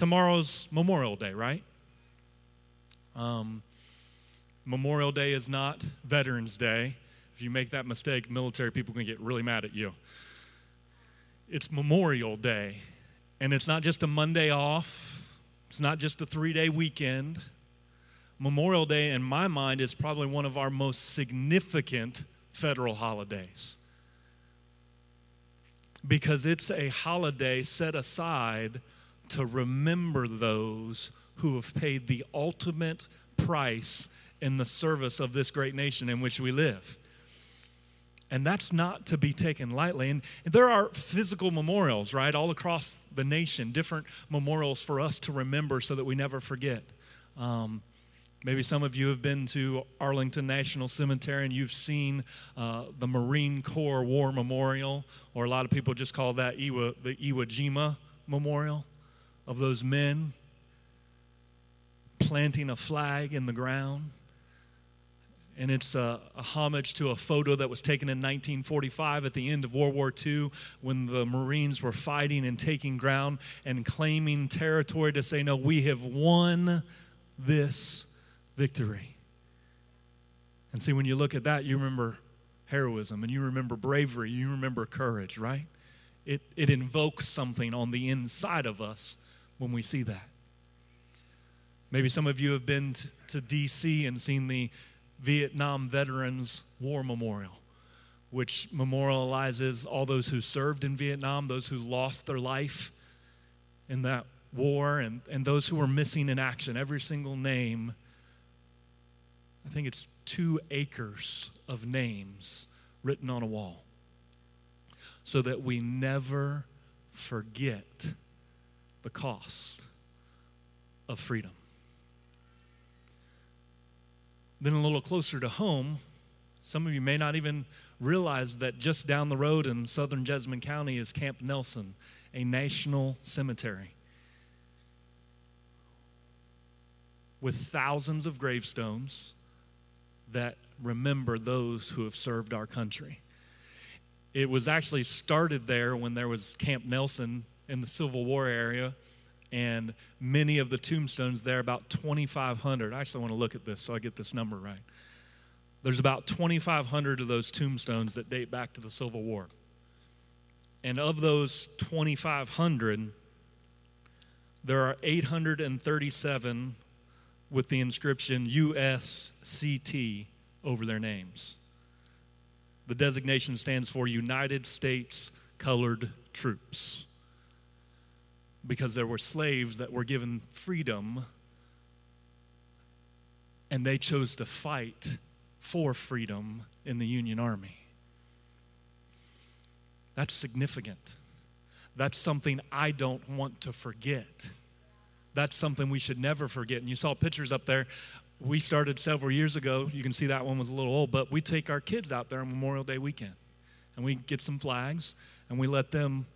tomorrow's Memorial Day, right? Um, Memorial Day is not Veterans Day. If you make that mistake, military people can get really mad at you. It's Memorial Day, and it's not just a Monday off, it's not just a three day weekend. Memorial Day, in my mind, is probably one of our most significant federal holidays because it's a holiday set aside to remember those who have paid the ultimate price in the service of this great nation in which we live. And that's not to be taken lightly. And there are physical memorials, right, all across the nation, different memorials for us to remember so that we never forget. Um, maybe some of you have been to Arlington National Cemetery and you've seen uh, the Marine Corps War Memorial, or a lot of people just call that Iwo, the Iwo Jima Memorial of those men planting a flag in the ground. And it's a, a, homage to a photo that was taken in 1945 at the end of World War II when the Marines were fighting and taking ground and claiming territory to say, No, we have won this victory. And see, when you look at that, you remember heroism and you remember bravery, you remember courage, right? It, it invokes something on the inside of us when we see that. Maybe some of you have been to, to D.C. and seen the Vietnam Veterans War Memorial, which memorializes all those who served in Vietnam, those who lost their life in that war, and, and those who were missing in action. Every single name, I think it's two acres of names written on a wall so that we never forget the cost of freedom. Then, a little closer to home, some of you may not even realize that just down the road in southern Jessamine County is Camp Nelson, a national cemetery with thousands of gravestones that remember those who have served our country. It was actually started there when there was Camp Nelson in the Civil War area, and many of the tombstones there, about 2,500. I actually want to look at this so I get this number right. There's about 2,500 of those tombstones that date back to the Civil War. And of those 2,500, there are 837 with the inscription USCT over their names. The designation stands for United States Colored Troops because there were slaves that were given freedom and they chose to fight for freedom in the Union Army. That's significant. That's something I don't want to forget. That's something we should never forget. And you saw pictures up there. We started several years ago. You can see that one was a little old, but we take our kids out there on Memorial Day weekend and we get some flags and we let them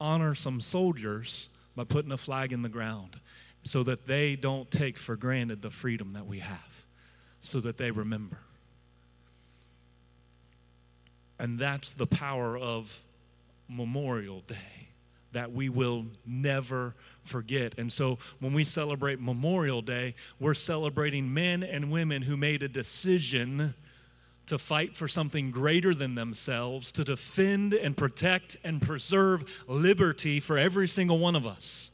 honor some soldiers by putting a flag in the ground so that they don't take for granted the freedom that we have, so that they remember. And that's the power of Memorial Day that we will never forget. And so when we celebrate Memorial Day, we're celebrating men and women who made a decision to fight for something greater than themselves, to defend and protect and preserve liberty for every single one of us.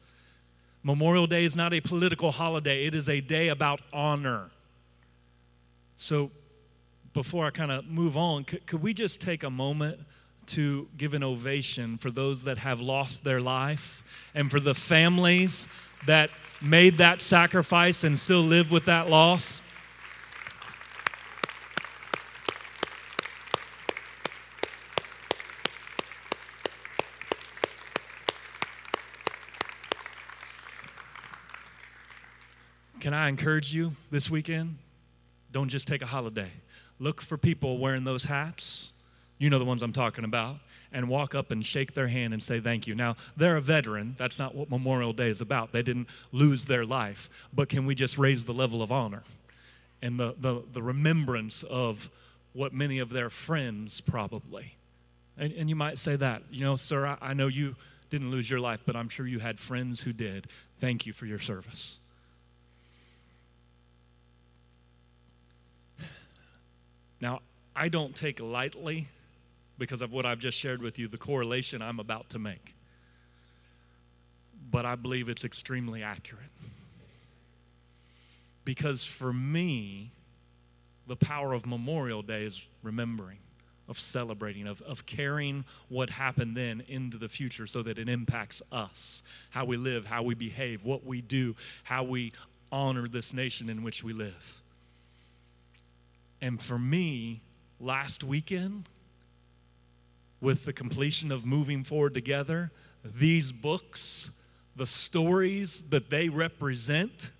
Memorial Day is not a political holiday, it is a day about honor. So, before I kind of move on, could, could we just take a moment to give an ovation for those that have lost their life and for the families that made that sacrifice and still live with that loss? Can I encourage you this weekend? Don't just take a holiday. Look for people wearing those hats. You know the ones I'm talking about. And walk up and shake their hand and say thank you. Now, they're a veteran. That's not what Memorial Day is about. They didn't lose their life. But can we just raise the level of honor and the, the, the remembrance of what many of their friends probably? And, and you might say that, you know, sir, I, I know you didn't lose your life, but I'm sure you had friends who did. Thank you for your service. Now, I don't take lightly, because of what I've just shared with you, the correlation I'm about to make. But I believe it's extremely accurate. Because for me, the power of Memorial Day is remembering, of celebrating, of, of carrying what happened then into the future so that it impacts us, how we live, how we behave, what we do, how we honor this nation in which we live. And for me, last weekend, with the completion of moving forward together, these books, the stories that they represent,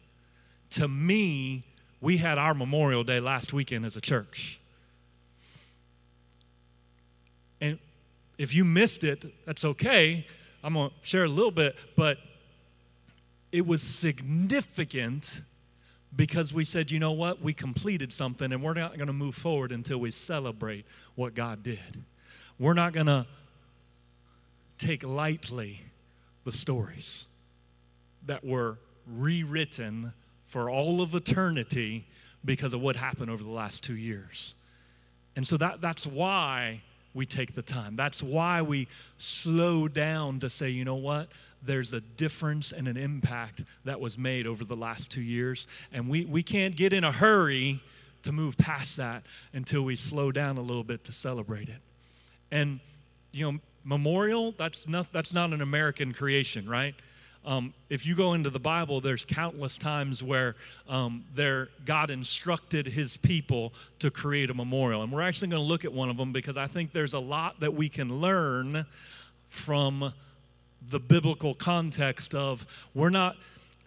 to me, we had our Memorial Day last weekend as a church. And if you missed it, that's okay. I'm going to share a little bit, but it was significant because we said, you know what? We completed something and we're not going to move forward until we celebrate what God did. We're not going to take lightly the stories that were rewritten for all of eternity because of what happened over the last two years. And so that, that's why we take the time. That's why we slow down to say, you know what? There's a difference and an impact that was made over the last two years. And we, we can't get in a hurry to move past that until we slow down a little bit to celebrate it. And, you know, memorial, that's not, that's not an American creation, right? Um, if you go into the Bible, there's countless times where um, there, God instructed his people to create a memorial. And we're actually going to look at one of them because I think there's a lot that we can learn from the biblical context of we're not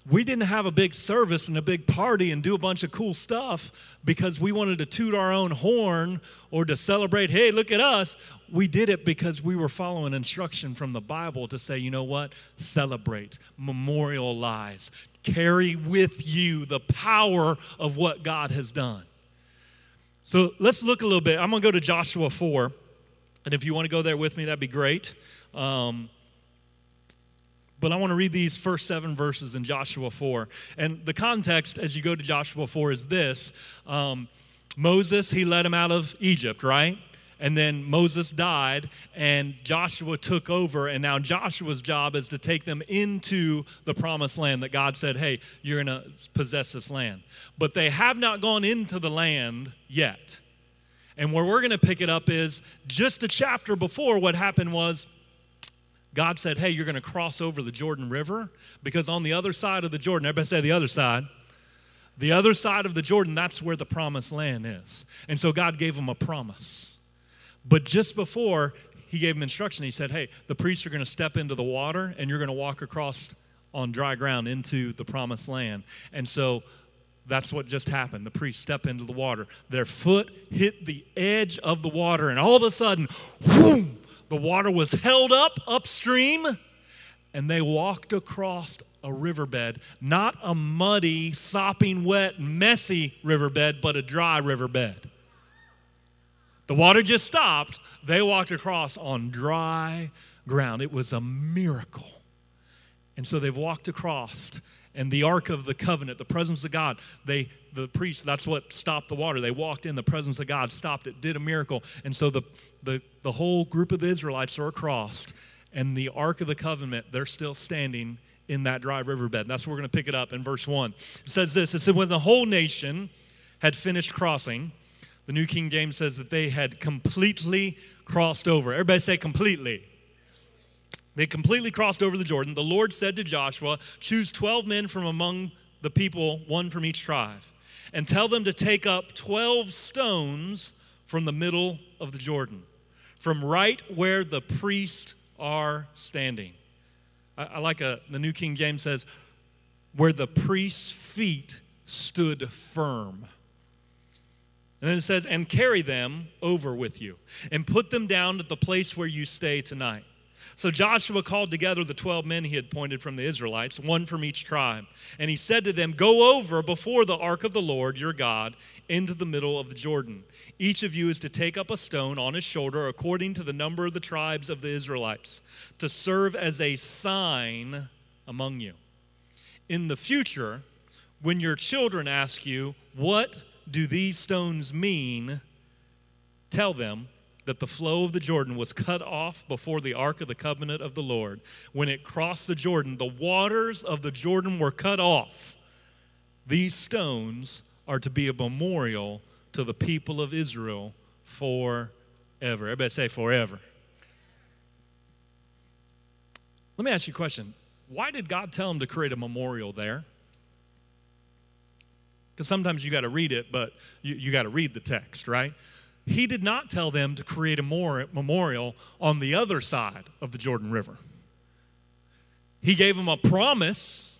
we didn't have a big service and a big party and do a bunch of cool stuff because we wanted to toot our own horn or to celebrate, hey, look at us. We did it because we were following instruction from the Bible to say, you know what? Celebrate, memorialize, carry with you the power of what God has done. So let's look a little bit. I'm going to go to Joshua 4. And if you want to go there with me, that'd be great. Um, but I want to read these first seven verses in Joshua 4. And the context as you go to Joshua 4 is this um, Moses, he led him out of Egypt, right? And then Moses died, and Joshua took over. And now Joshua's job is to take them into the promised land that God said, hey, you're going to possess this land. But they have not gone into the land yet. And where we're going to pick it up is just a chapter before what happened was God said, Hey, you're going to cross over the Jordan River because on the other side of the Jordan, everybody say the other side. The other side of the Jordan, that's where the promised land is. And so God gave them a promise. But just before he gave them instruction, he said, Hey, the priests are going to step into the water and you're going to walk across on dry ground into the promised land. And so that's what just happened. The priests step into the water. Their foot hit the edge of the water, and all of a sudden, whoom, the water was held up upstream, and they walked across a riverbed, not a muddy, sopping wet, messy riverbed, but a dry riverbed. The water just stopped. They walked across on dry ground. It was a miracle. And so they've walked across and the ark of the covenant the presence of god they the priests that's what stopped the water. They walked in the presence of god stopped it did a miracle. And so the the, the whole group of the israelites are across and the ark of the covenant they're still standing in that dry riverbed. That's where we're going to pick it up in verse 1 it says this it said when the whole nation had finished crossing the new king james says that they had completely crossed over. Everybody say completely they completely crossed over the Jordan. The Lord said to Joshua, Choose 12 men from among the people, one from each tribe, and tell them to take up 12 stones from the middle of the Jordan, from right where the priests are standing. I, I like a, the New King James says, where the priest's feet stood firm. And then it says, and carry them over with you, and put them down at the place where you stay tonight. So Joshua called together the 12 men he had appointed from the Israelites, one from each tribe. And he said to them, Go over before the ark of the Lord your God into the middle of the Jordan. Each of you is to take up a stone on his shoulder according to the number of the tribes of the Israelites, to serve as a sign among you. in the future, when your children ask you, What do these stones mean? Tell them that the flow of the Jordan was cut off before the ark of the covenant of the Lord. When it crossed the Jordan, the waters of the Jordan were cut off. These stones are to be a memorial to the people of Israel forever. Everybody say forever. Let me ask you a question. Why did God tell him to create a memorial there? Because sometimes you got to read it, but you, you got to read the text, right? He did not tell them to create a memorial on the other side of the Jordan River. He gave them a promise.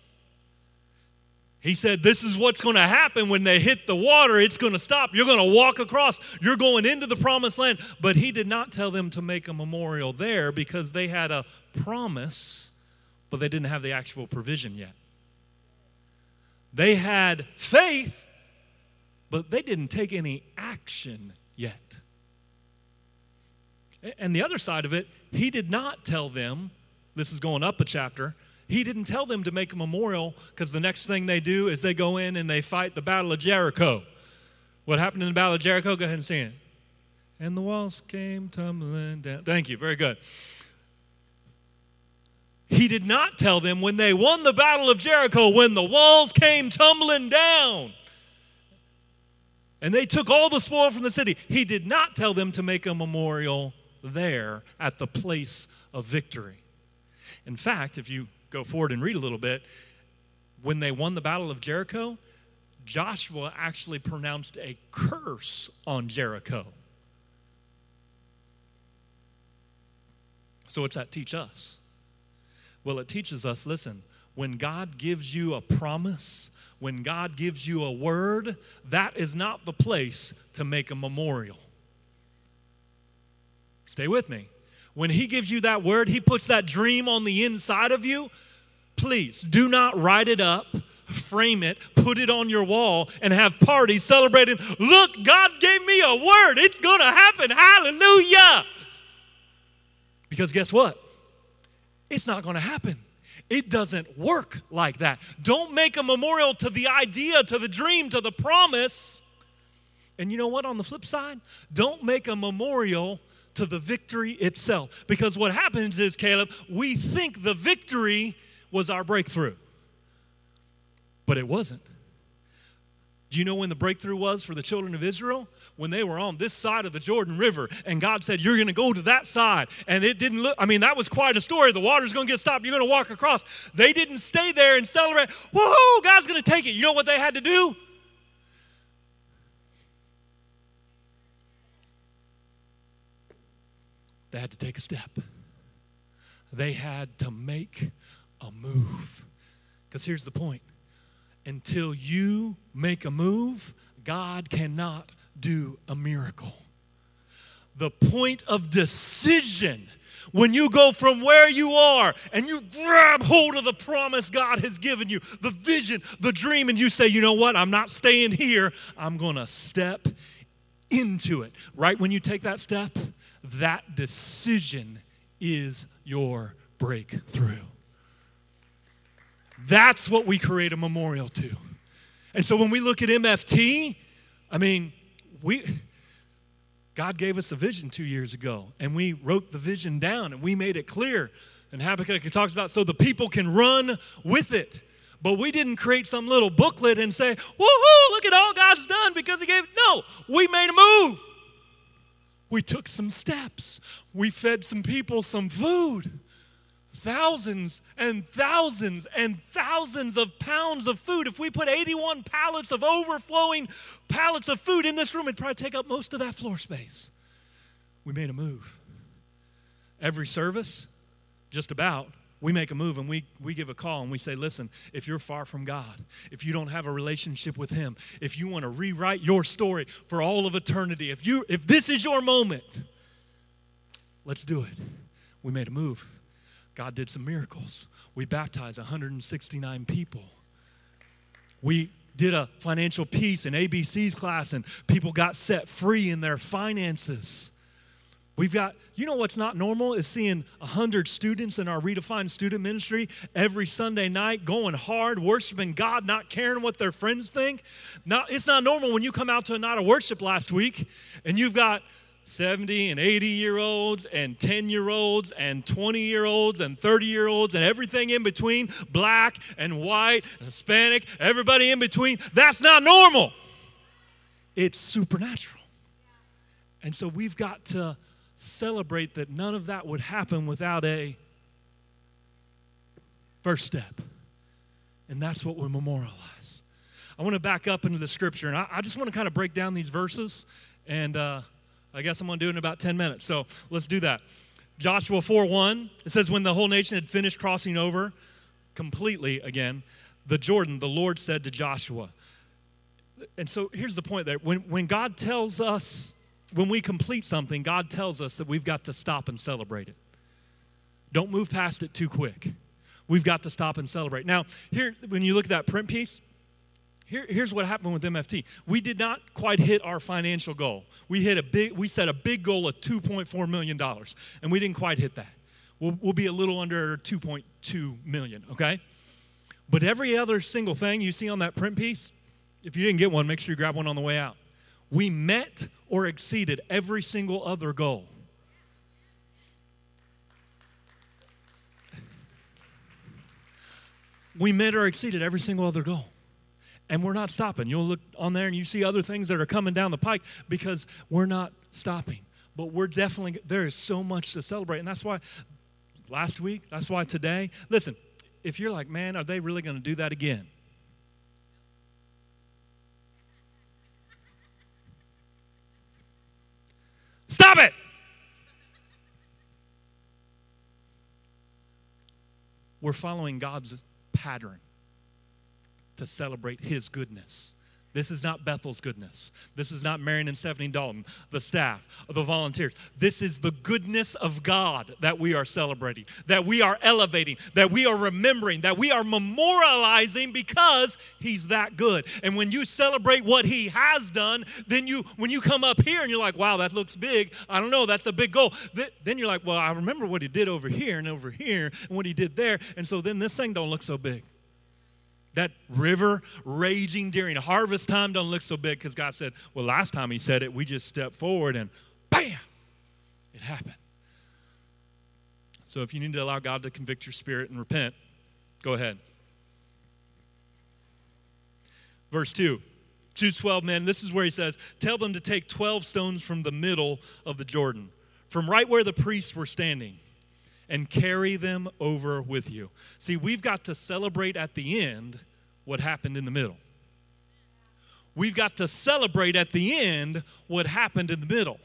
He said, This is what's going to happen when they hit the water. It's going to stop. You're going to walk across. You're going into the promised land. But he did not tell them to make a memorial there because they had a promise, but they didn't have the actual provision yet. They had faith, but they didn't take any action yet. And the other side of it, he did not tell them, this is going up a chapter, he didn't tell them to make a memorial because the next thing they do is they go in and they fight the Battle of Jericho. What happened in the Battle of Jericho? Go ahead and sing it. And the walls came tumbling down. Thank you, very good. He did not tell them when they won the Battle of Jericho, when the walls came tumbling down and they took all the spoil from the city. He did not tell them to make a memorial there at the place of victory. In fact, if you go forward and read a little bit, when they won the Battle of Jericho, Joshua actually pronounced a curse on Jericho. So, what's that teach us? Well, it teaches us listen, when God gives you a promise, when God gives you a word, that is not the place to make a memorial. Stay with me. When He gives you that word, He puts that dream on the inside of you. Please do not write it up, frame it, put it on your wall, and have parties celebrating. Look, God gave me a word. It's going to happen. Hallelujah. Because guess what? It's not going to happen. It doesn't work like that. Don't make a memorial to the idea, to the dream, to the promise. And you know what, on the flip side, don't make a memorial to the victory itself. Because what happens is, Caleb, we think the victory was our breakthrough, but it wasn't. Do you know when the breakthrough was for the children of Israel? When they were on this side of the Jordan River, and God said, You're going to go to that side. And it didn't look, I mean, that was quite a story. The water's going to get stopped. You're going to walk across. They didn't stay there and celebrate, Woohoo, God's going to take it. You know what they had to do? They had to take a step. They had to make a move. Because here's the point until you make a move, God cannot do a miracle. The point of decision when you go from where you are and you grab hold of the promise God has given you, the vision, the dream, and you say, you know what, I'm not staying here, I'm gonna step into it. Right when you take that step, that decision is your breakthrough. That's what we create a memorial to. And so when we look at MFT, I mean, we God gave us a vision two years ago, and we wrote the vision down and we made it clear. And Habakkuk talks about so the people can run with it. But we didn't create some little booklet and say, woohoo, look at all God's done because He gave. No, we made a move. We took some steps. We fed some people some food thousands and thousands and thousands of pounds of food. If we put 81 pallets of overflowing pallets of food in this room, it'd probably take up most of that floor space. We made a move. Every service, just about, we make a move and we, we give a call and we say, listen, if you're far from God, if you don't have a relationship with Him, if you want to rewrite your story for all of eternity, if, you, if this is your moment, let's do it. We made a move. God did some miracles. We baptized 169 people. We did a financial peace in ABC's class, and people got set free in their finances. We've got, you know what's not normal is seeing 100 students in our redefined student ministry every Sunday night going hard, worshiping God, not caring what their friends think. Not, it's not normal when you come out to a night of worship last week and you've got 70 and 80 year olds and 10 year olds and 20 year olds and 30 year olds and everything in between, black and white, and Hispanic, everybody in between. That's not normal. It's supernatural. And so we've got to celebrate that none of that would happen without a first step. And that's what we memorialize. I want to back up into the scripture, and I, I just want to kind of break down these verses, and uh, I guess I'm going to do it in about 10 minutes. So let's do that. Joshua 4 1, it says, When the whole nation had finished crossing over completely again, the Jordan, the Lord said to Joshua, and so here's the point there. When, when God tells us when we complete something, God tells us that we've got to stop and celebrate it. Don't move past it too quick. We've got to stop and celebrate. Now, here, when you look at that print piece, here, here's what happened with MFT. We did not quite hit our financial goal. We hit a big, we set a big goal of $2.4 million, and we didn't quite hit that. We'll, we'll be a little under 2.2 million, okay? But every other single thing you see on that print piece, if you didn't get one, make sure you grab one on the way out. We met or exceeded every single other goal. We met or exceeded every single other goal. And we're not stopping. You'll look on there and you see other things that are coming down the pike because we're not stopping. But we're definitely, there is so much to celebrate. And that's why last week, that's why today, listen, if you're like, man, are they really going to do that again? Stop it! We're following God's pattern to celebrate His goodness. This is not Bethel's goodness. This is not Marion and Stephanie Dalton, the staff, the volunteers. This is the goodness of God that we are celebrating, that we are elevating, that we are remembering, that we are memorializing because He's that good. And when you celebrate what He has done, then you, when you come up here and you're like, wow, that looks big. I don't know, that's a big goal. Then you're like, well, I remember what He did over here and over here and what He did there. And so then this thing don't look so big. That river raging during harvest time don't look so big because God said, well, last time He said it, we just stepped forward and bam, it happened. So if you need to allow God to convict your spirit and repent, go ahead. Verse 2 choose 12 men. This is where he says, Tell them to take 12 stones from the middle of the Jordan, from right where the priests were standing and carry them over with you. See, we've got to celebrate at the end what happened in the middle. We've got to celebrate at the end what happened in the middle.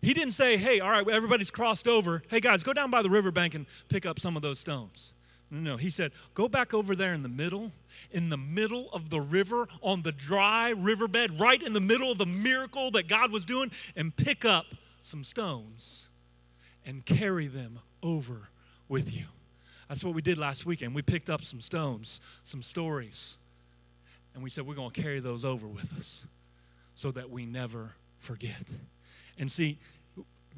He didn't say, hey, all right, everybody's crossed over. Hey, guys, go down by the riverbank and pick up some of those stones. No, no, he said, go back over there in the middle, in the middle of the river, on the dry riverbed, right in the middle of the miracle that God was doing, and pick up some stones and carry them over with you. That's what we did last weekend. We picked up some stones, some stories, and we said we're going to carry those over with us so that we never forget. And see,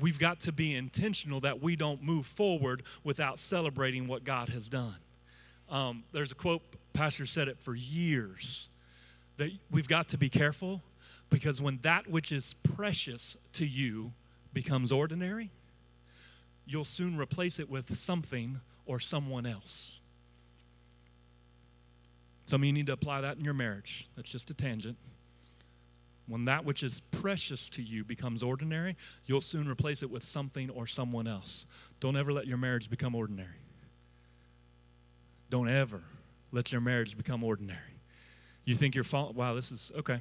we've got to be intentional that we don't move forward without celebrating what God has done. Um, there's a quote, Pastor said it for years, that we've got to be careful because when that which is precious to you becomes ordinary, you'll soon replace it with something or someone else. Some of you need to apply that in your marriage. That's just a tangent. When that which is precious to you becomes ordinary, you'll soon replace it with something or someone else. Don't ever let your marriage become ordinary. Don't ever let your marriage become ordinary. You think you're falling, wow, this is okay.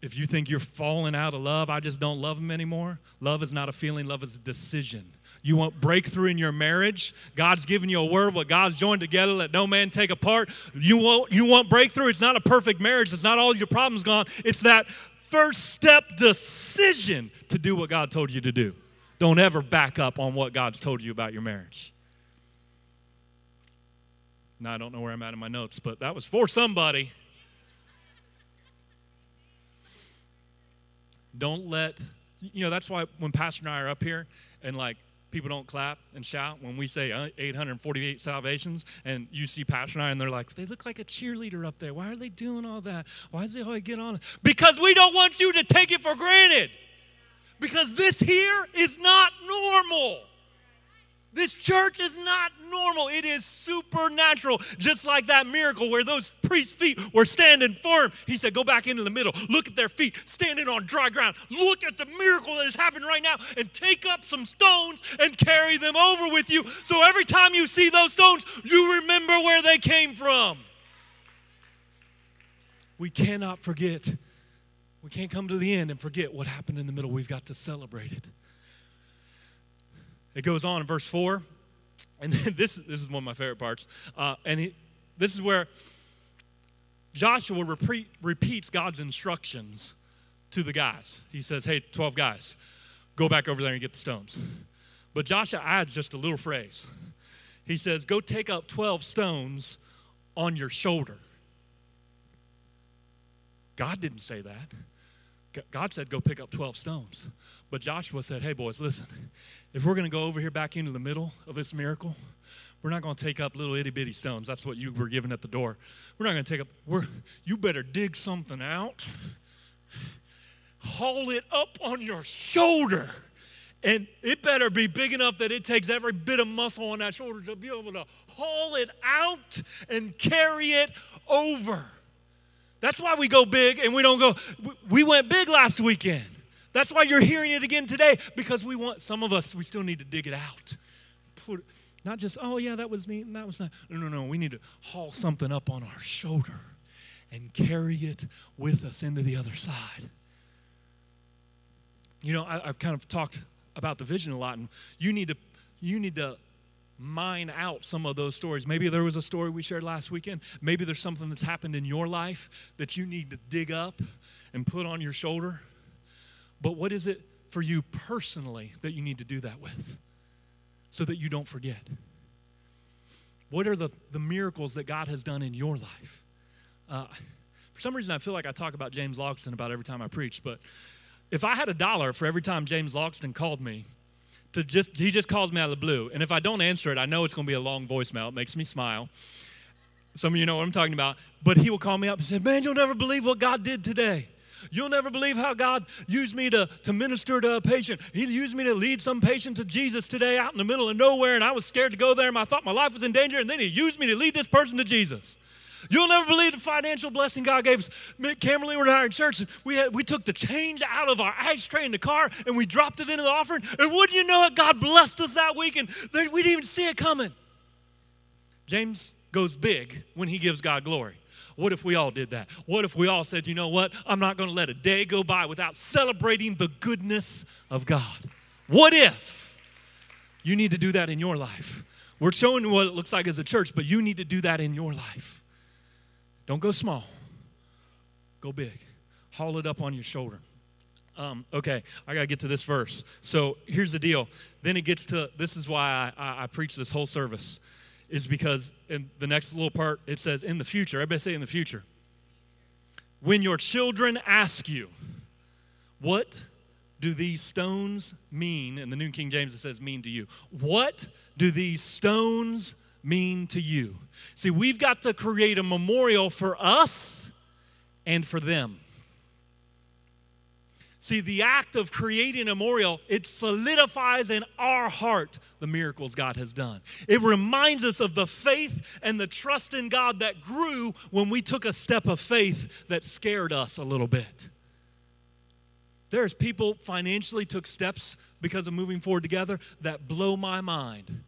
If you think you're falling out of love, I just don't love him anymore. Love is not a feeling, love is a decision. You want breakthrough in your marriage? God's given you a word, what God's joined together, let no man take apart. You want, you want breakthrough? It's not a perfect marriage, it's not all your problems gone. It's that first step decision to do what God told you to do. Don't ever back up on what God's told you about your marriage. Now, I don't know where I'm at in my notes, but that was for somebody. Don't let you know, that's why when Pastor and I are up here and like people don't clap and shout when we say uh, 848 salvations and you see pastor and i and they're like they look like a cheerleader up there. Why are they doing all that? Why does they always get on? Because we don't want you to take it for granted. Because this here is not normal this church is not normal. It is supernatural. Just like that miracle where those priests' feet were standing firm. He said, Go back into the middle. Look at their feet standing on dry ground. Look at the miracle that is happening right now and take up some stones and carry them over with you. So every time you see those stones, you remember where they came from. We cannot forget. We can't come to the end and forget what happened in the middle. We've got to celebrate it. It goes on in verse 4, and this, this is one of my favorite parts. Uh, and he, this is where Joshua repeat, repeats God's instructions to the guys. He says, Hey, 12 guys, go back over there and get the stones. But Joshua adds just a little phrase. He says, Go take up 12 stones on your shoulder. God didn't say that. God said, Go pick up 12 stones. But Joshua said, Hey, boys, listen, if we're going to go over here back into the middle of this miracle, we're not going to take up little itty bitty stones. That's what you were given at the door. We're not going to take up, we're, you better dig something out, haul it up on your shoulder. And it better be big enough that it takes every bit of muscle on that shoulder to be able to haul it out and carry it over. That's why we go big and we don't go, we went big last weekend. That's why you're hearing it again today because we want some of us we still need to dig it out. Put not just oh yeah that was neat and that was not. No no no we need to haul something up on our shoulder and carry it with us into the other side. You know I, I've kind of talked about the vision a lot and you need to you need to mine out some of those stories. Maybe there was a story we shared last weekend. Maybe there's something that's happened in your life that you need to dig up and put on your shoulder but what is it for you personally that you need to do that with so that you don't forget? What are the, the miracles that God has done in your life? Uh, for some reason, I feel like I talk about James Logston about every time I preach, but if I had a dollar for every time James Logston called me, to just he just calls me out of the blue, and if I don't answer it, I know it's going to be a long voicemail. It makes me smile. Some of you know what I'm talking about. But he will call me up and say, "Man, you'll never believe what God did today." You'll never believe how God used me to, to minister to a patient. He used me to lead some patient to Jesus today out in the middle of nowhere, and I was scared to go there, and I thought my life was in danger, and then He used me to lead this person to Jesus. You'll never believe the financial blessing God gave us. Camerly were in our church, and we, had, we took the change out of our ashtray in the car, and we dropped it into the offering, and wouldn't you know it, God blessed us that week, and we didn't even see it coming. James goes big when he gives God glory. What if we all did that? What if we all said, you know what? I'm not going to let a day go by without celebrating the goodness of God? What if you need to do that in your life? We're showing what it looks like as a church, but you need to do that in your life. Don't go small, go big. Haul it up on your shoulder. Um, okay, I got to get to this verse. So here's the deal. Then it gets to this is why I, I, I preach this whole service is because in the next little part it says in the future. Everybody say in the future. When your children ask you, what do these stones mean? In the New King James it says mean to you. What do these stones mean to you? See, we've got to create a memorial for us and for them. See, the act of creating a memorial, it solidifies in our heart the miracles God has done. It reminds us of the faith and the trust in God that grew when we took a step of faith that scared us a little bit. There's people financially took steps because of moving forward together that blow my mind.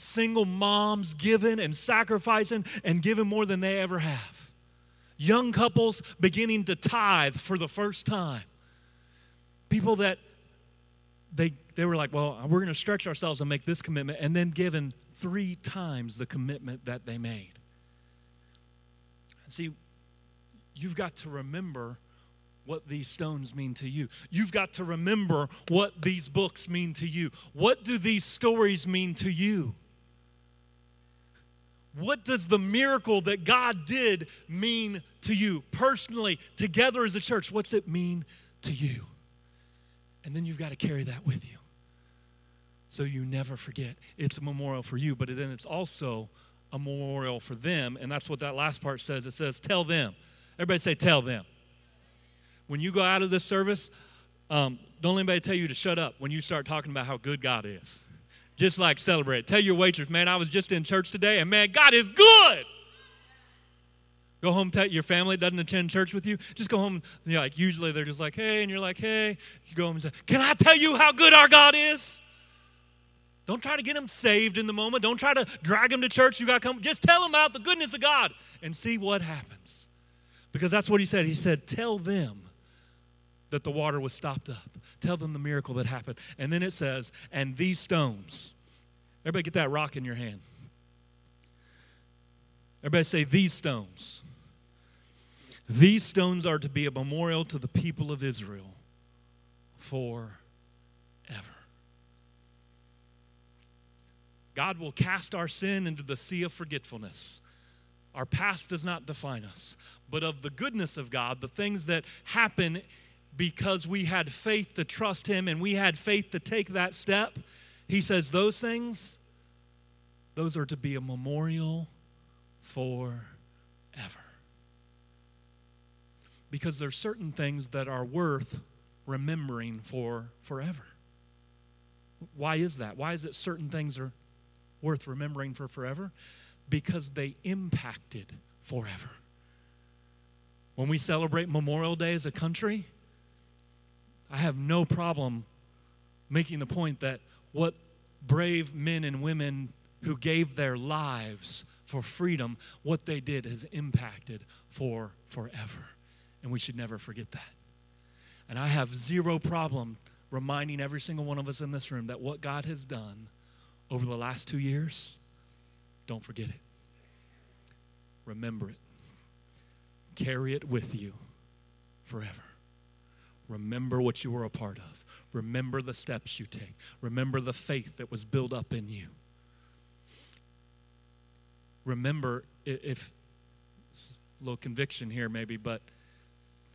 Single moms giving and sacrificing and giving more than they ever have. Young couples beginning to tithe for the first time people that they they were like, well, we're going to stretch ourselves and make this commitment, and then given three times the commitment that they made. See, you've got to remember what these stones mean to you. You've got to remember what these books mean to you. What do these stories mean to you? What does the miracle that God did mean to you personally, together as a church? What's it mean to you? And then you've got to carry that with you. So you never forget. It's a memorial for you, but then it's also a memorial for them. And that's what that last part says. It says, tell them. Everybody say, tell them. When you go out of this service, um, don't let anybody tell you to shut up when you start talking about how good God is. Just like celebrate. Tell your waitress, man, I was just in church today, and man, God is good. Go home, tell your family doesn't attend church with you. Just go home. And You know, like usually they're just like, hey, and you're like, hey. You go home and say, can I tell you how good our God is? Don't try to get them saved in the moment. Don't try to drag them to church. You got to come. Just tell them about the goodness of God and see what happens. Because that's what he said. He said, tell them that the water was stopped up. Tell them the miracle that happened. And then it says, and these stones. Everybody get that rock in your hand. Everybody say, these stones. These stones are to be a memorial to the people of Israel forever. God will cast our sin into the sea of forgetfulness. Our past does not define us, but of the goodness of God, the things that happen because we had faith to trust Him and we had faith to take that step, He says those things, those are to be a memorial forever because there's certain things that are worth remembering for forever. Why is that? Why is it certain things are worth remembering for forever? Because they impacted forever. When we celebrate Memorial Day as a country, I have no problem making the point that what brave men and women who gave their lives for freedom, what they did has impacted for forever. And we should never forget that. And I have zero problem reminding every single one of us in this room that what God has done over the last two years, don't forget it. Remember it. Carry it with you forever. Remember what you were a part of. Remember the steps you take. Remember the faith that was built up in you. Remember, if, a little conviction here maybe, but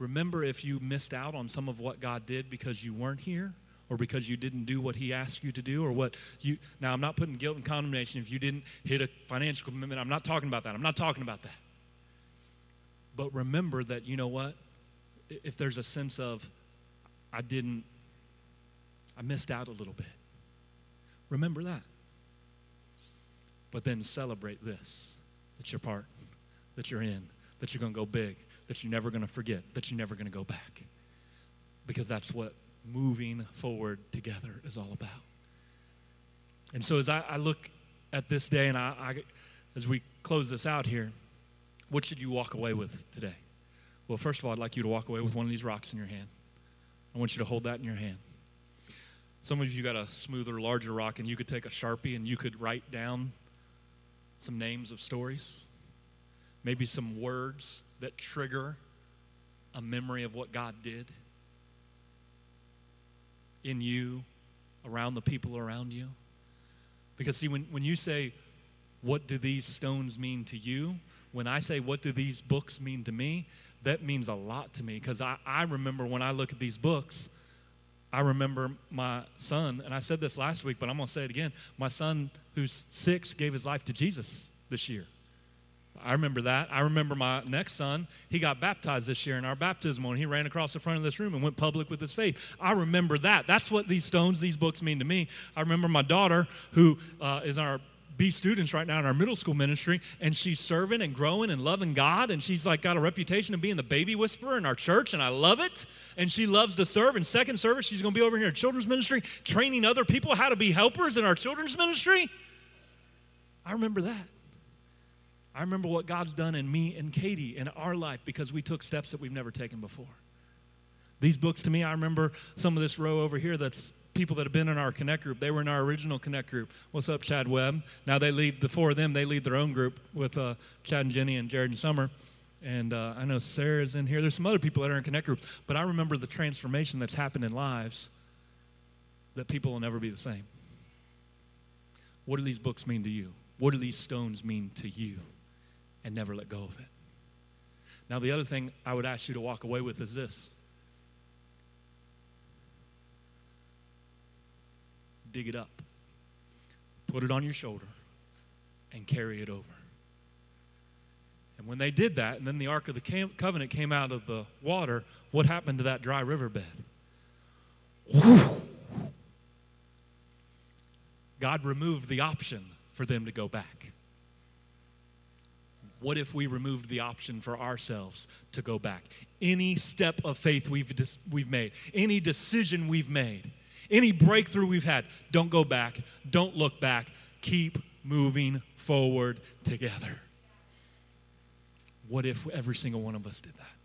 Remember if you missed out on some of what God did because you weren't here or because you didn't do what he asked you to do or what you Now I'm not putting guilt and condemnation if you didn't hit a financial commitment. I'm not talking about that. I'm not talking about that. But remember that you know what? If there's a sense of I didn't I missed out a little bit. Remember that. But then celebrate this that you're part, that you're in, that you're going to go big, that you're never going to forget, that you're never going to go back. Because that's what moving forward together is all about. And so as I, I look at this day and I, I, as we close this out here, what should you walk away with today? Well, first of all, I'd like you to walk away with one of these rocks in your hand. I want you to hold that in your hand. Some of you got a smoother, larger rock, and you could take a sharpie and you could write down some names of stories, maybe some words that trigger a memory of what God did in you, around the people around you? Because, see, when, when you say, What do these stones mean to you? When I say, What do these books mean to me? That means a lot to me because I, I remember when I look at these books, I remember my son, and I said this last week, but I'm going to say it again. My son, who's six, gave his life to Jesus this year. I remember that. I remember my next son, he got baptized this year in our baptismal, and he ran across the front of this room and went public with his faith. I remember that. That's what these stones, these books mean to me. I remember my daughter, who uh, is our B students right now in our middle school ministry, and she's serving and growing and loving God, and she's like got a reputation of being the baby whisperer in our church, and I love it. And she loves to serve. In second service, she's going to be over here in children's ministry, training other people how to be helpers in our children's ministry. I remember that. I remember what God's done in me and Katie in our life because we took steps that we've never taken before. These books to me, I remember some of this row over here that's people that have been in our connect group. They were in our original connect group. What's up, Chad Webb? Now they lead the four of them. They lead their own group with uh, Chad and Jenny and Jared and Summer. And uh, I know Sarah's in here. There's some other people that are in connect group. But I remember the transformation that's happened in lives that people will never be the same. What do these books mean to you? What do these stones mean to you? and never let go of it. Now, the other thing I would ask you to walk away with is this dig it up, put it on your shoulder, and carry it over. And when they did that, and then the Ark of the Covenant came out of the water, what happened to that dry riverbed? God removed the option for them to go back. What if we removed the option for ourselves to go back? Any step of faith we've, we've made, any decision we've made, any breakthrough we've had, don't go back, don't look back, keep moving forward together. What if every single one of us did that?